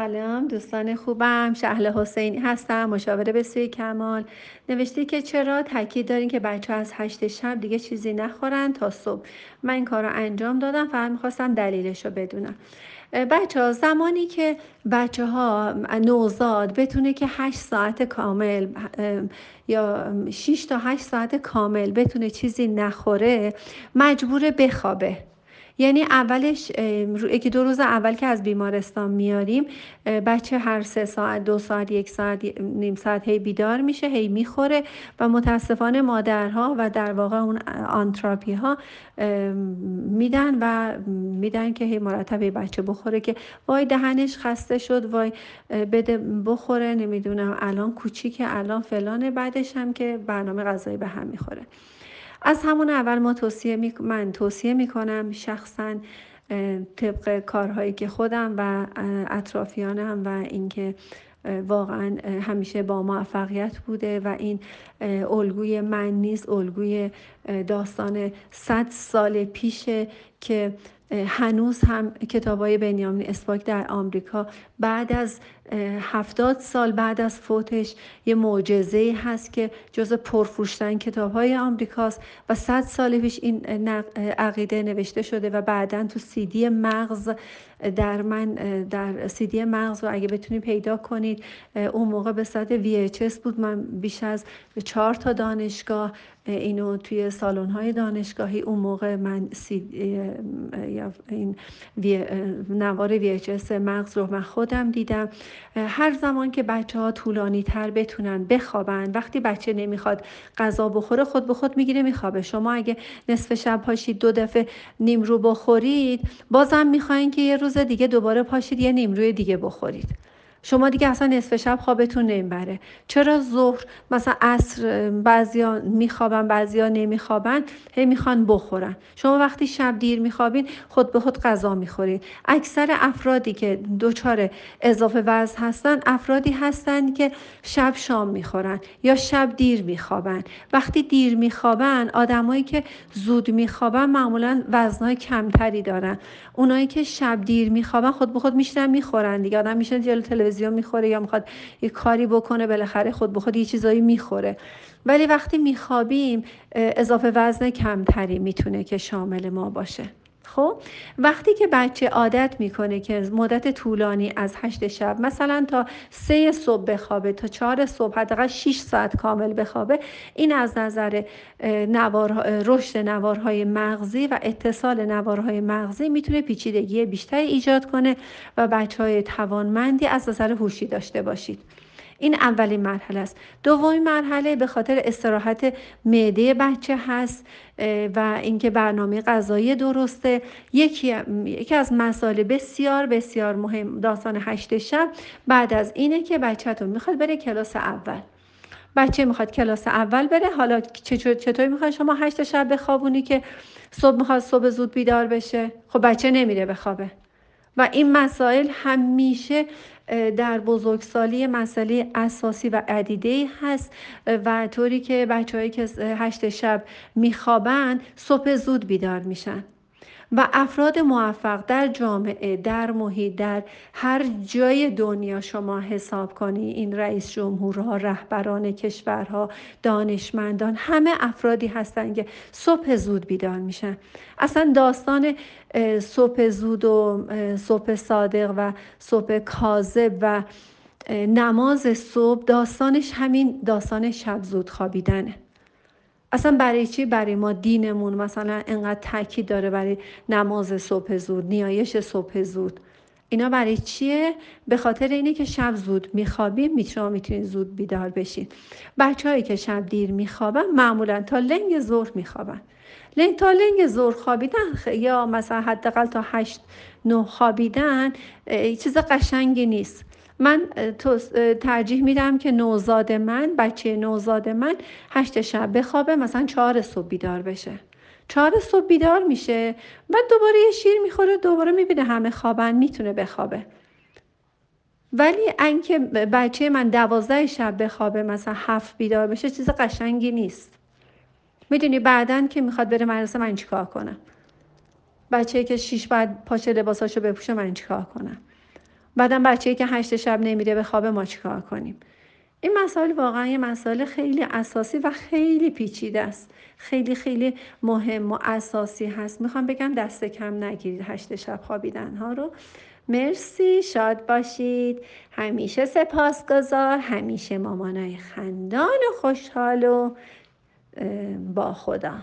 سلام دوستان خوبم. شهل حسینی هستم مشاوره به سوی کمال. نوشته که چرا تاکید دارین که بچه از هشت شب دیگه چیزی نخورن تا صبح. من این کار رو انجام دادم فقط می‌خواستم دلیلش رو بدونم. بچه ها زمانی که بچه ها نوزاد بتونه که 8 ساعت کامل یا 6 تا 8 ساعت کامل بتونه چیزی نخوره مجبور بخوابه. یعنی اولش یکی دو روز اول که از بیمارستان میاریم بچه هر سه ساعت دو ساعت یک ساعت نیم ساعت هی بیدار میشه هی می‌خوره و متاسفانه مادرها و در واقع اون آنتراپی ها میدن و میدن که هی مرتب بچه بخوره که وای دهنش خسته شد وای بده بخوره نمی‌دونم الان کوچیکه الان فلانه بعدش هم که برنامه غذایی به هم می‌خوره. از همون اول ما توصیه می... من توصیه می‌کنم شخصا طبق کارهایی که خودم و اطرافیانم و اینکه واقعا همیشه با موفقیت بوده و این الگوی من نیست الگوی داستان صد سال پیشه که هنوز هم کتاب های بنیامین اسپاک در آمریکا بعد از هفتاد سال بعد از فوتش یه معجزه هست که جز پرفروشترین کتاب های آمریکاست و صد سال پیش این عقیده نوشته شده و بعدا تو سیدی مغز در من در سیدی مغز رو اگه بتونید پیدا کنید اون موقع به صورت VHS بود. من بیش از چهار تا دانشگاه اینو توی سالن های دانشگاهی اون موقع من این نوار VHS مغز رو من خودم دیدم. هر زمان که بچه ها طولانی تر بتونن بخوابن وقتی بچه نمی‌خواد غذا بخوره خود به خود می‌گیره میخوابه. شما اگه نصف شب پاشید دو دفعه نیمرو بخورید بازم می‌خواین که یه روز دیگه دوباره پاشید یه نیمروی دیگه بخورید. شما دیگه اصلا نصف شب خوابتون نمی‌بره. چرا ظهر مثلا عصر بعضیا میخوابن بعضیا نمیخوابن هی می‌خوان بخورن. شما وقتی شب دیر میخوابین خود به خود غذا می‌خورید. اکثر افرادی که دچار اضافه وزن هستن افرادی هستن که شب شام می‌خورن یا شب دیر میخوابن. وقتی دیر میخوابن آدمایی که زود میخوابن معمولا وزنهای کمتری دارن. اونایی که شب دیر میخوابن خود به خود میشنن می‌خورن دیگه. آدم میشن جلو تلویزیون می‌خوره یا می‌خواد یه کاری بکنه بالاخره خود به خود یه چیزایی می‌خوره. ولی وقتی میخوابیم اضافه وزن کمتری می‌تونه که شامل ما باشه. خب وقتی که بچه عادت می‌کنه که مدت طولانی از هشت شب مثلا تا سه صبح بخوابه تا چهار صبح حداقل 6 ساعت کامل بخوابه این از نظر نوار رشد نوارهای مغزی و اتصال نوارهای مغزی می‌تونه پیچیدگی بیشتری ایجاد کنه و بچه های توانمندی از نظر هوشی داشته باشید. این اولین مرحله است. دومین مرحله به خاطر استراحت معده بچه هست و اینکه برنامه غذایی درسته. یکی, یکی از مسائل بسیار بسیار مهم داستان هشت شب بعد از اینه که بچهتون می‌خواد بره کلاس اول. بچه می‌خواد کلاس اول بره حالا چطور می‌خواد شما هشت شب بخوابونی که صبح می‌خواد صبح زود بیدار بشه؟ خب بچه نمیره بخوابه. و این مسائل همیشه در بزرگسالی مسئله اساسی و عدیده هست. و طوری که بچههایی که هشت شب میخوابن صبح زود بیدار میشن. و افراد موفق در جامعه در محیط در هر جای دنیا شما حساب کنی. این رئیس جمهورها رهبران کشورها دانشمندان همه افرادی هستند که صبح زود بیدار میشن. اصلا داستان صبح زود و صبح صادق و صبح کاذب و نماز صبح داستانش همین داستان شب زود خوابیدنه. اصلا برای چی؟ برای ما دینمون مثلا انقدر تاکید داره برای نماز صبح زود نیایش صبح زود. اینا برای چیه؟ به خاطر اینه که شب زود میخوابیم شما می‌تونید زود بیدار بشین. بچههایی که شب دیر میخوابن معمولا تا لنگ ظهر میخوابن. لنگ تا لنگ ظهر خوابیدن یا مثلا حداقل تا هشت نه خوابیدن چیز قشنگی نیست. من ترجیح میدم که نوزاد من بچه نوزاد من هشت شب بخوابه مثلا چهار صبح بیدار بشه. چهار صبح بیدار میشه و دوباره یه شیر می‌خوره دوباره می‌بینه همه خوابن می‌تونه بخوابه. ولی اینکه بچه من دوازده شب بخوابه مثلا هفت بیدار بشه چیز قشنگی نیست. می‌دونی بعدا که می‌خواد بره مدرسه من چیکار کنم؟ بچه که شیش بعد پاچه لباساشو بپوشه من چیکار کنم؟ بعدم بچه که هشت شب نمیره به خواب ما چیکار کنیم؟ این مسائل واقعا یه مسائل خیلی اساسی و خیلی پیچیده است. خیلی خیلی مهم و اساسی هست. می‌خوام بگم دست کم نگیرید هشت شب خوابیدن ها رو. مرسی. شاد باشید. همیشه سپاسگزار. همیشه مامانای خندان و خوشحال و با خدا.